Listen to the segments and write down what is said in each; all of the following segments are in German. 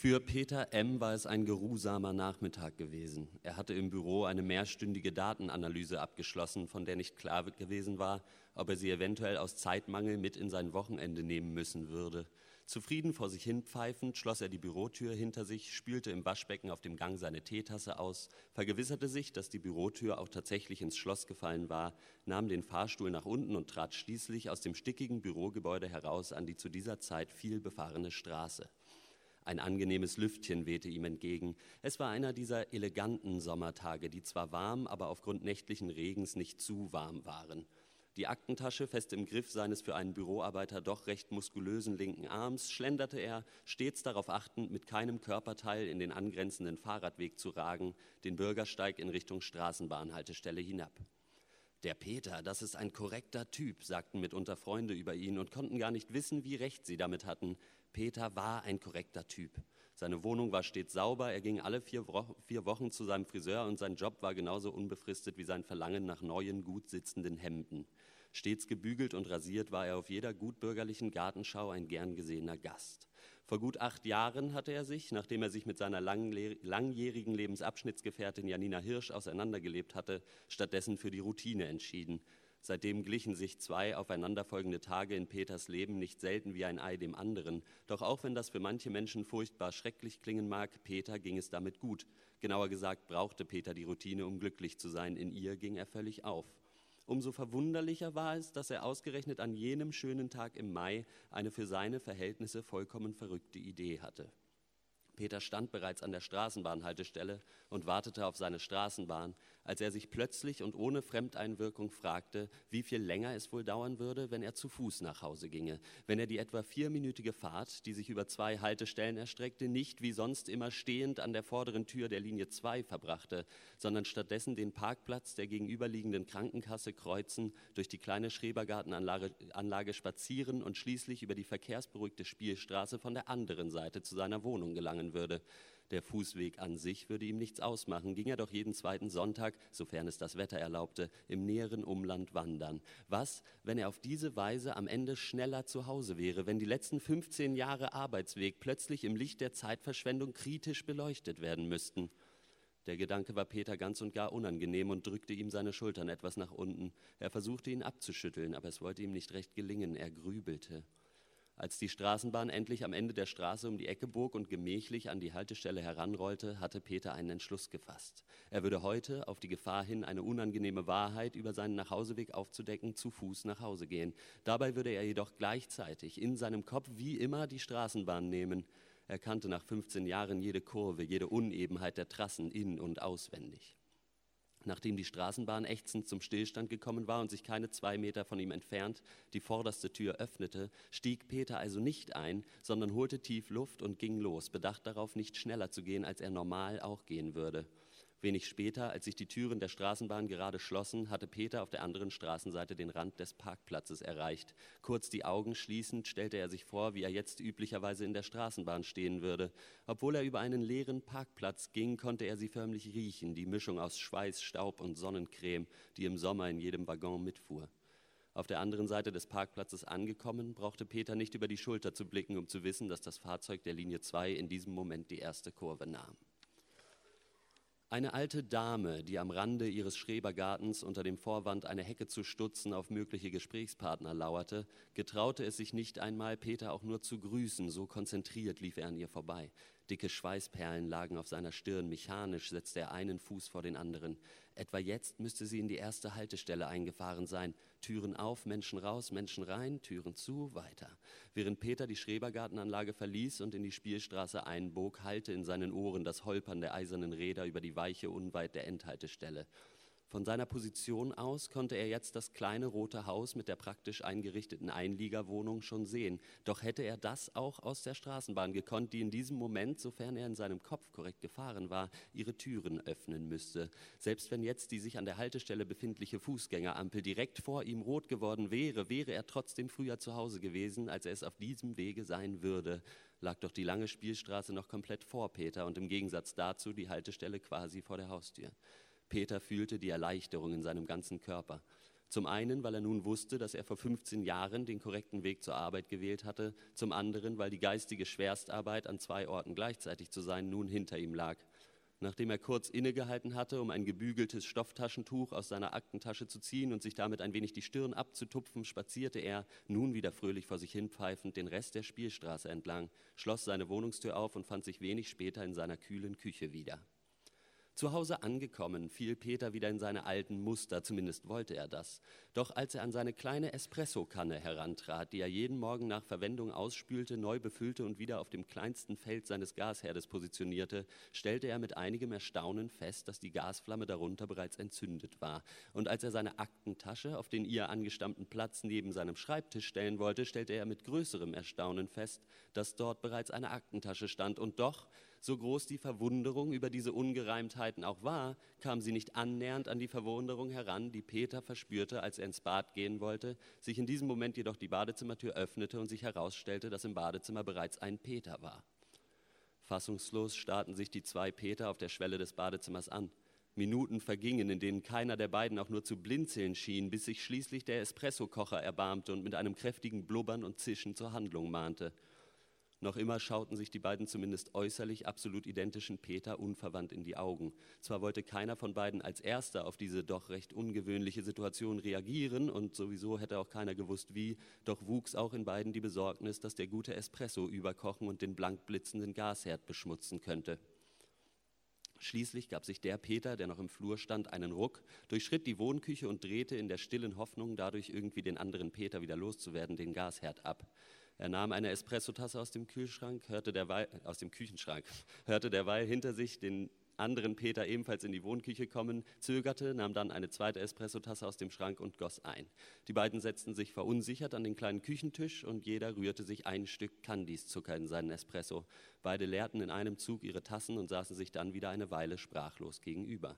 Für Peter M. war es ein geruhsamer Nachmittag gewesen. Er hatte im Büro eine mehrstündige Datenanalyse abgeschlossen, von der nicht klar gewesen war, ob er sie eventuell aus Zeitmangel mit in sein Wochenende nehmen müssen würde. Zufrieden vor sich hin pfeifend schloss er die Bürotür hinter sich, spülte im Waschbecken auf dem Gang seine Teetasse aus, vergewisserte sich, dass die Bürotür auch tatsächlich ins Schloss gefallen war, nahm den Fahrstuhl nach unten und trat schließlich aus dem stickigen Bürogebäude heraus an die zu dieser Zeit viel befahrene Straße. Ein angenehmes Lüftchen wehte ihm entgegen. Es war einer dieser eleganten Sommertage, die zwar warm, aber aufgrund nächtlichen Regens nicht zu warm waren. Die Aktentasche fest im Griff seines für einen Büroarbeiter doch recht muskulösen linken Arms schlenderte er, stets darauf achtend, mit keinem Körperteil in den angrenzenden Fahrradweg zu ragen, den Bürgersteig in Richtung Straßenbahnhaltestelle hinab. Der Peter, das ist ein korrekter Typ, sagten mitunter Freunde über ihn und konnten gar nicht wissen, wie recht sie damit hatten. Peter war ein korrekter Typ. Seine Wohnung war stets sauber, er ging alle vier, vier, Wochen zu seinem Friseur und sein Job war genauso unbefristet wie sein Verlangen nach neuen, gut sitzenden Hemden. Stets gebügelt und rasiert war er auf jeder gutbürgerlichen Gartenschau ein gern gesehener Gast. Vor gut acht Jahren hatte er sich, nachdem er sich mit seiner langjährigen Lebensabschnittsgefährtin Janina Hirsch auseinandergelebt hatte, stattdessen für die Routine entschieden. Seitdem glichen sich zwei aufeinanderfolgende Tage in Peters Leben nicht selten wie ein Ei dem anderen. Doch auch wenn das für manche Menschen furchtbar schrecklich klingen mag, Peter ging es damit gut. Genauer gesagt brauchte Peter die Routine, um glücklich zu sein. In ihr ging er völlig auf. Umso verwunderlicher war es, dass er ausgerechnet an jenem schönen Tag im Mai eine für seine Verhältnisse vollkommen verrückte Idee hatte. Peter stand bereits an der Straßenbahnhaltestelle und wartete auf seine Straßenbahn, als er sich plötzlich und ohne Fremdeinwirkung fragte, wie viel länger es wohl dauern würde, wenn er zu Fuß nach Hause ginge, wenn er die etwa vierminütige Fahrt, die sich über zwei Haltestellen erstreckte, nicht wie sonst immer stehend an der vorderen Tür der Linie 2 verbrachte, sondern stattdessen den Parkplatz der gegenüberliegenden Krankenkasse kreuzen, durch die kleine Schrebergartenanlage Anlage spazieren und schließlich über die verkehrsberuhigte Spielstraße von der anderen Seite zu seiner Wohnung gelangen würde. Der Fußweg an sich würde ihm nichts ausmachen, ging er doch jeden zweiten Sonntag, sofern es das Wetter erlaubte, im näheren Umland wandern. Was, wenn er auf diese Weise am Ende schneller zu Hause wäre, wenn die letzten 15 Jahre Arbeitsweg plötzlich im Licht der Zeitverschwendung kritisch beleuchtet werden müssten? Der Gedanke war Peter ganz und gar unangenehm und drückte ihm seine Schultern etwas nach unten. Er versuchte ihn abzuschütteln, aber es wollte ihm nicht recht gelingen. Er grübelte. Als die Straßenbahn endlich am Ende der Straße um die Ecke bog und gemächlich an die Haltestelle heranrollte, hatte Peter einen Entschluss gefasst. Er würde heute, auf die Gefahr hin, eine unangenehme Wahrheit über seinen Nachhauseweg aufzudecken, zu Fuß nach Hause gehen. Dabei würde er jedoch gleichzeitig in seinem Kopf wie immer die Straßenbahn nehmen. Er kannte nach 15 Jahren jede Kurve, jede Unebenheit der Trassen in und auswendig. Nachdem die Straßenbahn ächzend zum Stillstand gekommen war und sich keine zwei Meter von ihm entfernt die vorderste Tür öffnete, stieg Peter also nicht ein, sondern holte tief Luft und ging los, bedacht darauf, nicht schneller zu gehen, als er normal auch gehen würde. Wenig später, als sich die Türen der Straßenbahn gerade schlossen, hatte Peter auf der anderen Straßenseite den Rand des Parkplatzes erreicht. Kurz die Augen schließend stellte er sich vor, wie er jetzt üblicherweise in der Straßenbahn stehen würde. Obwohl er über einen leeren Parkplatz ging, konnte er sie förmlich riechen, die Mischung aus Schweiß, Staub und Sonnencreme, die im Sommer in jedem Waggon mitfuhr. Auf der anderen Seite des Parkplatzes angekommen, brauchte Peter nicht über die Schulter zu blicken, um zu wissen, dass das Fahrzeug der Linie 2 in diesem Moment die erste Kurve nahm. Eine alte Dame, die am Rande ihres Schrebergartens unter dem Vorwand, eine Hecke zu stutzen, auf mögliche Gesprächspartner lauerte, getraute es sich nicht einmal, Peter auch nur zu grüßen, so konzentriert lief er an ihr vorbei. Dicke Schweißperlen lagen auf seiner Stirn, mechanisch setzte er einen Fuß vor den anderen. Etwa jetzt müsste sie in die erste Haltestelle eingefahren sein. Türen auf, Menschen raus, Menschen rein, Türen zu, weiter. Während Peter die Schrebergartenanlage verließ und in die Spielstraße einbog, hallte in seinen Ohren das Holpern der eisernen Räder über die Weiche unweit der Endhaltestelle. Von seiner Position aus konnte er jetzt das kleine rote Haus mit der praktisch eingerichteten Einliegerwohnung schon sehen. Doch hätte er das auch aus der Straßenbahn gekonnt, die in diesem Moment, sofern er in seinem Kopf korrekt gefahren war, ihre Türen öffnen müsste. Selbst wenn jetzt die sich an der Haltestelle befindliche Fußgängerampel direkt vor ihm rot geworden wäre, wäre er trotzdem früher zu Hause gewesen, als er es auf diesem Wege sein würde lag doch die lange Spielstraße noch komplett vor Peter und im Gegensatz dazu die Haltestelle quasi vor der Haustür. Peter fühlte die Erleichterung in seinem ganzen Körper. Zum einen, weil er nun wusste, dass er vor 15 Jahren den korrekten Weg zur Arbeit gewählt hatte, zum anderen, weil die geistige Schwerstarbeit an zwei Orten gleichzeitig zu sein nun hinter ihm lag. Nachdem er kurz innegehalten hatte, um ein gebügeltes Stofftaschentuch aus seiner Aktentasche zu ziehen und sich damit ein wenig die Stirn abzutupfen, spazierte er, nun wieder fröhlich vor sich hin pfeifend, den Rest der Spielstraße entlang, schloss seine Wohnungstür auf und fand sich wenig später in seiner kühlen Küche wieder. Zu Hause angekommen, fiel Peter wieder in seine alten Muster, zumindest wollte er das. Doch als er an seine kleine Espressokanne herantrat, die er jeden Morgen nach Verwendung ausspülte, neu befüllte und wieder auf dem kleinsten Feld seines Gasherdes positionierte, stellte er mit einigem Erstaunen fest, dass die Gasflamme darunter bereits entzündet war. Und als er seine Aktentasche auf den ihr angestammten Platz neben seinem Schreibtisch stellen wollte, stellte er mit größerem Erstaunen fest, dass dort bereits eine Aktentasche stand und doch so groß die Verwunderung über diese Ungereimtheiten auch war, kam sie nicht annähernd an die Verwunderung heran, die Peter verspürte, als er ins Bad gehen wollte, sich in diesem Moment jedoch die Badezimmertür öffnete und sich herausstellte, dass im Badezimmer bereits ein Peter war. Fassungslos starrten sich die zwei Peter auf der Schwelle des Badezimmers an. Minuten vergingen, in denen keiner der beiden auch nur zu blinzeln schien, bis sich schließlich der Espressokocher erbarmte und mit einem kräftigen Blubbern und Zischen zur Handlung mahnte. Noch immer schauten sich die beiden zumindest äußerlich absolut identischen Peter unverwandt in die Augen. Zwar wollte keiner von beiden als erster auf diese doch recht ungewöhnliche Situation reagieren und sowieso hätte auch keiner gewusst wie, doch wuchs auch in beiden die Besorgnis, dass der gute Espresso überkochen und den blank blitzenden Gasherd beschmutzen könnte. Schließlich gab sich der Peter, der noch im Flur stand, einen Ruck, durchschritt die Wohnküche und drehte in der stillen Hoffnung, dadurch irgendwie den anderen Peter wieder loszuwerden, den Gasherd ab. Er nahm eine Espressotasse aus dem Kühlschrank, hörte derweil, aus dem Küchenschrank, hörte derweil hinter sich den anderen Peter ebenfalls in die Wohnküche kommen, zögerte, nahm dann eine zweite Espressotasse aus dem Schrank und goss ein. Die beiden setzten sich verunsichert an den kleinen Küchentisch und jeder rührte sich ein Stück Kandiszucker in seinen Espresso. Beide leerten in einem Zug ihre Tassen und saßen sich dann wieder eine Weile sprachlos gegenüber.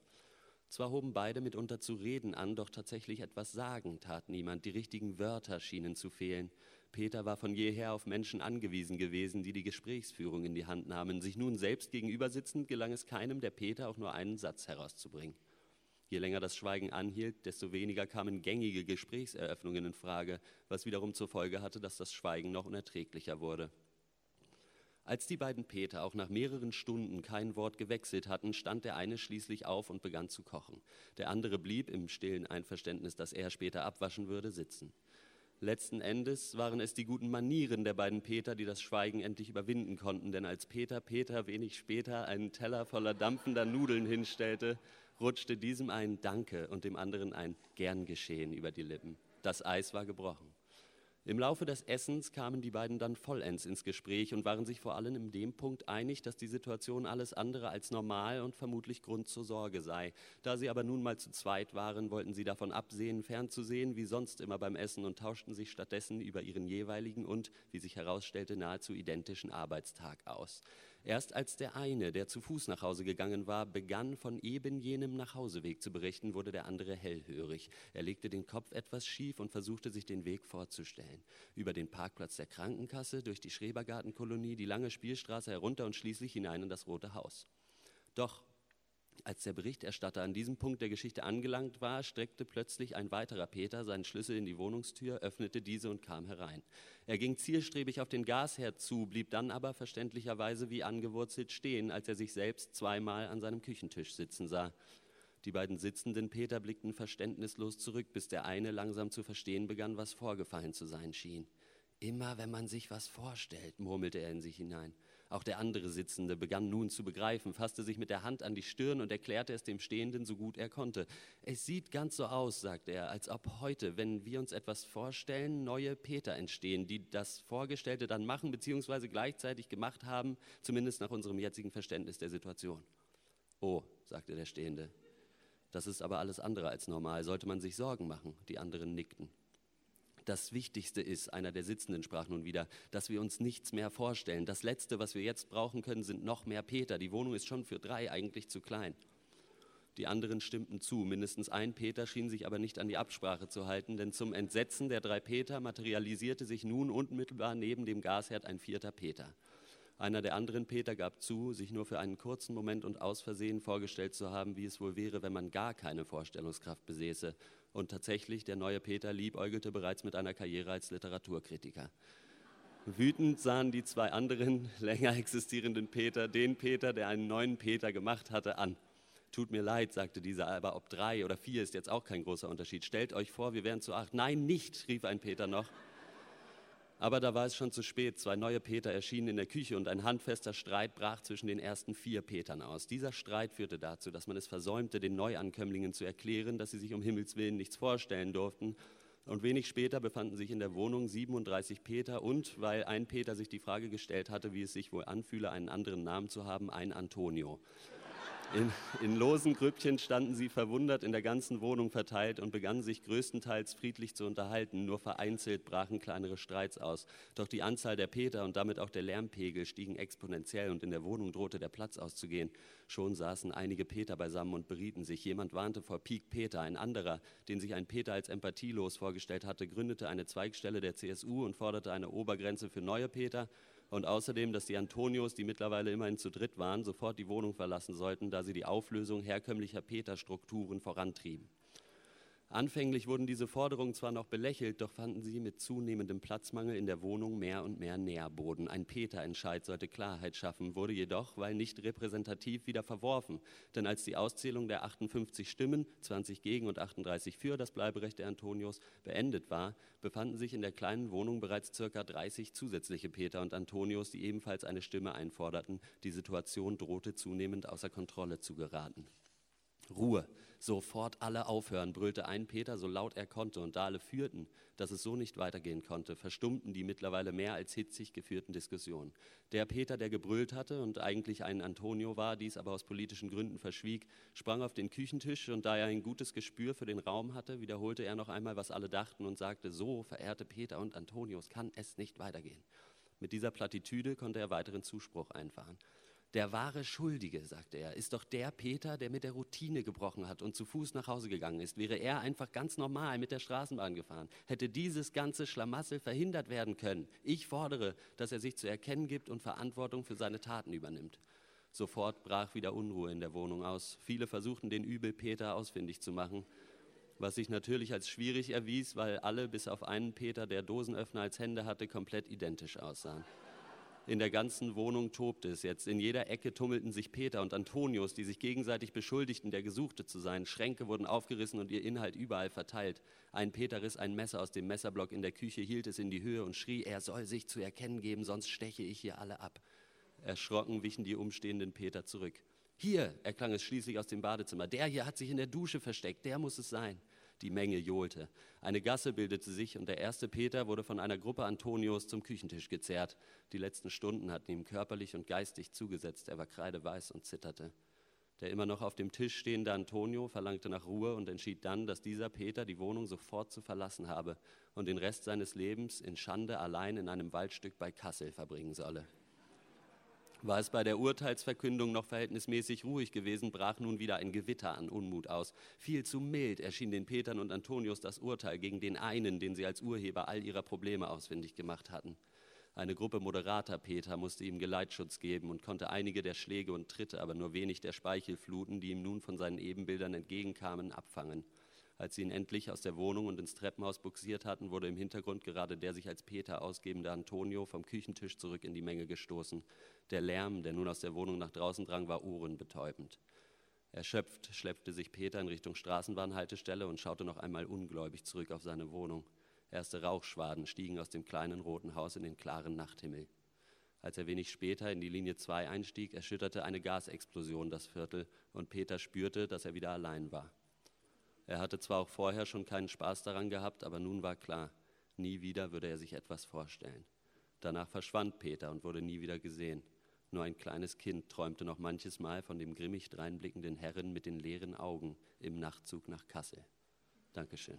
Zwar hoben beide mitunter zu reden an, doch tatsächlich etwas sagen tat niemand, die richtigen Wörter schienen zu fehlen. Peter war von jeher auf Menschen angewiesen gewesen, die die Gesprächsführung in die Hand nahmen. Sich nun selbst gegenüber sitzend, gelang es keinem der Peter auch nur einen Satz herauszubringen. Je länger das Schweigen anhielt, desto weniger kamen gängige Gesprächseröffnungen in Frage, was wiederum zur Folge hatte, dass das Schweigen noch unerträglicher wurde. Als die beiden Peter auch nach mehreren Stunden kein Wort gewechselt hatten, stand der eine schließlich auf und begann zu kochen. Der andere blieb im stillen Einverständnis, dass er später abwaschen würde, sitzen. Letzten Endes waren es die guten Manieren der beiden Peter, die das Schweigen endlich überwinden konnten, denn als Peter Peter wenig später einen Teller voller dampfender Nudeln hinstellte, rutschte diesem ein Danke und dem anderen ein Gern geschehen über die Lippen. Das Eis war gebrochen. Im Laufe des Essens kamen die beiden dann vollends ins Gespräch und waren sich vor allem in dem Punkt einig, dass die Situation alles andere als normal und vermutlich Grund zur Sorge sei. Da sie aber nun mal zu zweit waren, wollten sie davon absehen, fernzusehen, wie sonst immer beim Essen und tauschten sich stattdessen über ihren jeweiligen und, wie sich herausstellte, nahezu identischen Arbeitstag aus. Erst als der eine, der zu Fuß nach Hause gegangen war, begann von eben jenem Nachhauseweg zu berichten, wurde der andere hellhörig. Er legte den Kopf etwas schief und versuchte sich den Weg vorzustellen. Über den Parkplatz der Krankenkasse, durch die Schrebergartenkolonie, die lange Spielstraße herunter und schließlich hinein in das Rote Haus. Doch als der Berichterstatter an diesem Punkt der Geschichte angelangt war, streckte plötzlich ein weiterer Peter seinen Schlüssel in die Wohnungstür, öffnete diese und kam herein. Er ging zielstrebig auf den Gasherd zu, blieb dann aber verständlicherweise wie angewurzelt stehen, als er sich selbst zweimal an seinem Küchentisch sitzen sah. Die beiden sitzenden Peter blickten verständnislos zurück, bis der eine langsam zu verstehen begann, was vorgefallen zu sein schien. Immer wenn man sich was vorstellt, murmelte er in sich hinein. Auch der andere Sitzende begann nun zu begreifen, fasste sich mit der Hand an die Stirn und erklärte es dem Stehenden so gut er konnte. Es sieht ganz so aus, sagte er, als ob heute, wenn wir uns etwas vorstellen, neue Peter entstehen, die das Vorgestellte dann machen bzw. gleichzeitig gemacht haben, zumindest nach unserem jetzigen Verständnis der Situation. Oh, sagte der Stehende. Das ist aber alles andere als normal. Sollte man sich Sorgen machen? Die anderen nickten. Das Wichtigste ist, einer der Sitzenden sprach nun wieder, dass wir uns nichts mehr vorstellen. Das Letzte, was wir jetzt brauchen können, sind noch mehr Peter. Die Wohnung ist schon für drei eigentlich zu klein. Die anderen stimmten zu. Mindestens ein Peter schien sich aber nicht an die Absprache zu halten, denn zum Entsetzen der drei Peter materialisierte sich nun unmittelbar neben dem Gasherd ein vierter Peter. Einer der anderen Peter gab zu, sich nur für einen kurzen Moment und aus Versehen vorgestellt zu haben, wie es wohl wäre, wenn man gar keine Vorstellungskraft besäße Und tatsächlich, der neue Peter liebäugelte bereits mit einer Karriere als Literaturkritiker. Wütend sahen die zwei anderen länger existierenden Peter den Peter, der einen neuen Peter gemacht hatte, an. Tut mir leid, sagte dieser, aber ob drei oder vier ist jetzt auch kein großer Unterschied. Stellt euch vor, wir wären zu acht. Nein, nicht, rief ein Peter noch. Aber da war es schon zu spät. Zwei neue Peter erschienen in der Küche und ein handfester Streit brach zwischen den ersten vier Petern aus. Dieser Streit führte dazu, dass man es versäumte, den Neuankömmlingen zu erklären, dass sie sich um Himmels Willen nichts vorstellen durften. Und wenig später befanden sich in der Wohnung 37 Peter und, weil ein Peter sich die Frage gestellt hatte, wie es sich wohl anfühle, einen anderen Namen zu haben, ein Antonio. In, in, losen Grüppchen standen sie verwundert in der ganzen Wohnung verteilt und begannen sich größtenteils friedlich zu unterhalten. Nur vereinzelt brachen kleinere Streits aus. Doch die Anzahl der Peter und damit auch der Lärmpegel stiegen exponentiell und in der Wohnung drohte der Platz auszugehen. Schon saßen einige Peter beisammen und berieten sich. Jemand warnte vor Pik Peter. Ein anderer, den sich ein Peter als empathielos vorgestellt hatte, gründete eine Zweigstelle der CSU und forderte eine Obergrenze für neue Peter und außerdem, dass die Antonios, die mittlerweile immerhin zu dritt waren, sofort die Wohnung verlassen sollten, da sie die Auflösung herkömmlicher Peter-Strukturen vorantrieben. Anfänglich wurden diese Forderungen zwar noch belächelt, doch fanden sie mit zunehmendem Platzmangel in der Wohnung mehr und mehr Nährboden. Ein Peter-Entscheid sollte Klarheit schaffen, wurde jedoch, weil nicht repräsentativ, wieder verworfen. Denn als die Auszählung der 58 Stimmen, 20 gegen und 38 für das Bleiberecht der Antonios, beendet war, befanden sich in der kleinen Wohnung bereits circa 30 zusätzliche Peter und Antonios, die ebenfalls eine Stimme einforderten. Die Situation drohte zunehmend außer Kontrolle zu geraten. Ruhe, sofort alle aufhören, brüllte ein Peter so laut er konnte, und da alle führten, dass es so nicht weitergehen konnte, verstummten die mittlerweile mehr als hitzig geführten Diskussionen. Der Peter, der gebrüllt hatte und eigentlich ein Antonio war, dies aber aus politischen Gründen verschwieg, sprang auf den Küchentisch und da er ein gutes Gespür für den Raum hatte, wiederholte er noch einmal, was alle dachten und sagte, so, verehrte Peter und Antonios, kann es nicht weitergehen. Mit dieser Plattitüde konnte er weiteren Zuspruch einfahren. Der wahre Schuldige, sagte er, ist doch der Peter, der mit der Routine gebrochen hat und zu Fuß nach Hause gegangen ist. Wäre er einfach ganz normal mit der Straßenbahn gefahren, hätte dieses ganze Schlamassel verhindert werden können. Ich fordere, dass er sich zu erkennen gibt und Verantwortung für seine Taten übernimmt. Sofort brach wieder Unruhe in der Wohnung aus. Viele versuchten, den Übel Peter ausfindig zu machen, was sich natürlich als schwierig erwies, weil alle, bis auf einen Peter, der Dosenöffner als Hände hatte, komplett identisch aussahen. In der ganzen Wohnung tobte es jetzt. In jeder Ecke tummelten sich Peter und Antonius, die sich gegenseitig beschuldigten, der Gesuchte zu sein. Schränke wurden aufgerissen und ihr Inhalt überall verteilt. Ein Peter riss ein Messer aus dem Messerblock in der Küche, hielt es in die Höhe und schrie, er soll sich zu erkennen geben, sonst steche ich hier alle ab. Erschrocken wichen die umstehenden Peter zurück. Hier, erklang es schließlich aus dem Badezimmer, der hier hat sich in der Dusche versteckt, der muss es sein. Die Menge johlte. Eine Gasse bildete sich und der erste Peter wurde von einer Gruppe Antonios zum Küchentisch gezerrt. Die letzten Stunden hatten ihm körperlich und geistig zugesetzt. Er war kreideweiß und zitterte. Der immer noch auf dem Tisch stehende Antonio verlangte nach Ruhe und entschied dann, dass dieser Peter die Wohnung sofort zu verlassen habe und den Rest seines Lebens in Schande allein in einem Waldstück bei Kassel verbringen solle. War es bei der Urteilsverkündung noch verhältnismäßig ruhig gewesen, brach nun wieder ein Gewitter an Unmut aus. Viel zu mild erschien den Petern und Antonius das Urteil gegen den einen, den sie als Urheber all ihrer Probleme ausfindig gemacht hatten. Eine Gruppe moderater Peter musste ihm Geleitschutz geben und konnte einige der Schläge und Tritte, aber nur wenig der Speichelfluten, die ihm nun von seinen Ebenbildern entgegenkamen, abfangen. Als sie ihn endlich aus der Wohnung und ins Treppenhaus buxiert hatten, wurde im Hintergrund gerade der sich als Peter ausgebende Antonio vom Küchentisch zurück in die Menge gestoßen. Der Lärm, der nun aus der Wohnung nach draußen drang, war ohrenbetäubend. Erschöpft schleppte sich Peter in Richtung Straßenbahnhaltestelle und schaute noch einmal ungläubig zurück auf seine Wohnung. Erste Rauchschwaden stiegen aus dem kleinen roten Haus in den klaren Nachthimmel. Als er wenig später in die Linie 2 einstieg, erschütterte eine Gasexplosion das Viertel und Peter spürte, dass er wieder allein war. Er hatte zwar auch vorher schon keinen Spaß daran gehabt, aber nun war klar, nie wieder würde er sich etwas vorstellen. Danach verschwand Peter und wurde nie wieder gesehen. Nur ein kleines Kind träumte noch manches Mal von dem grimmig dreinblickenden Herren mit den leeren Augen im Nachtzug nach Kassel. Dankeschön.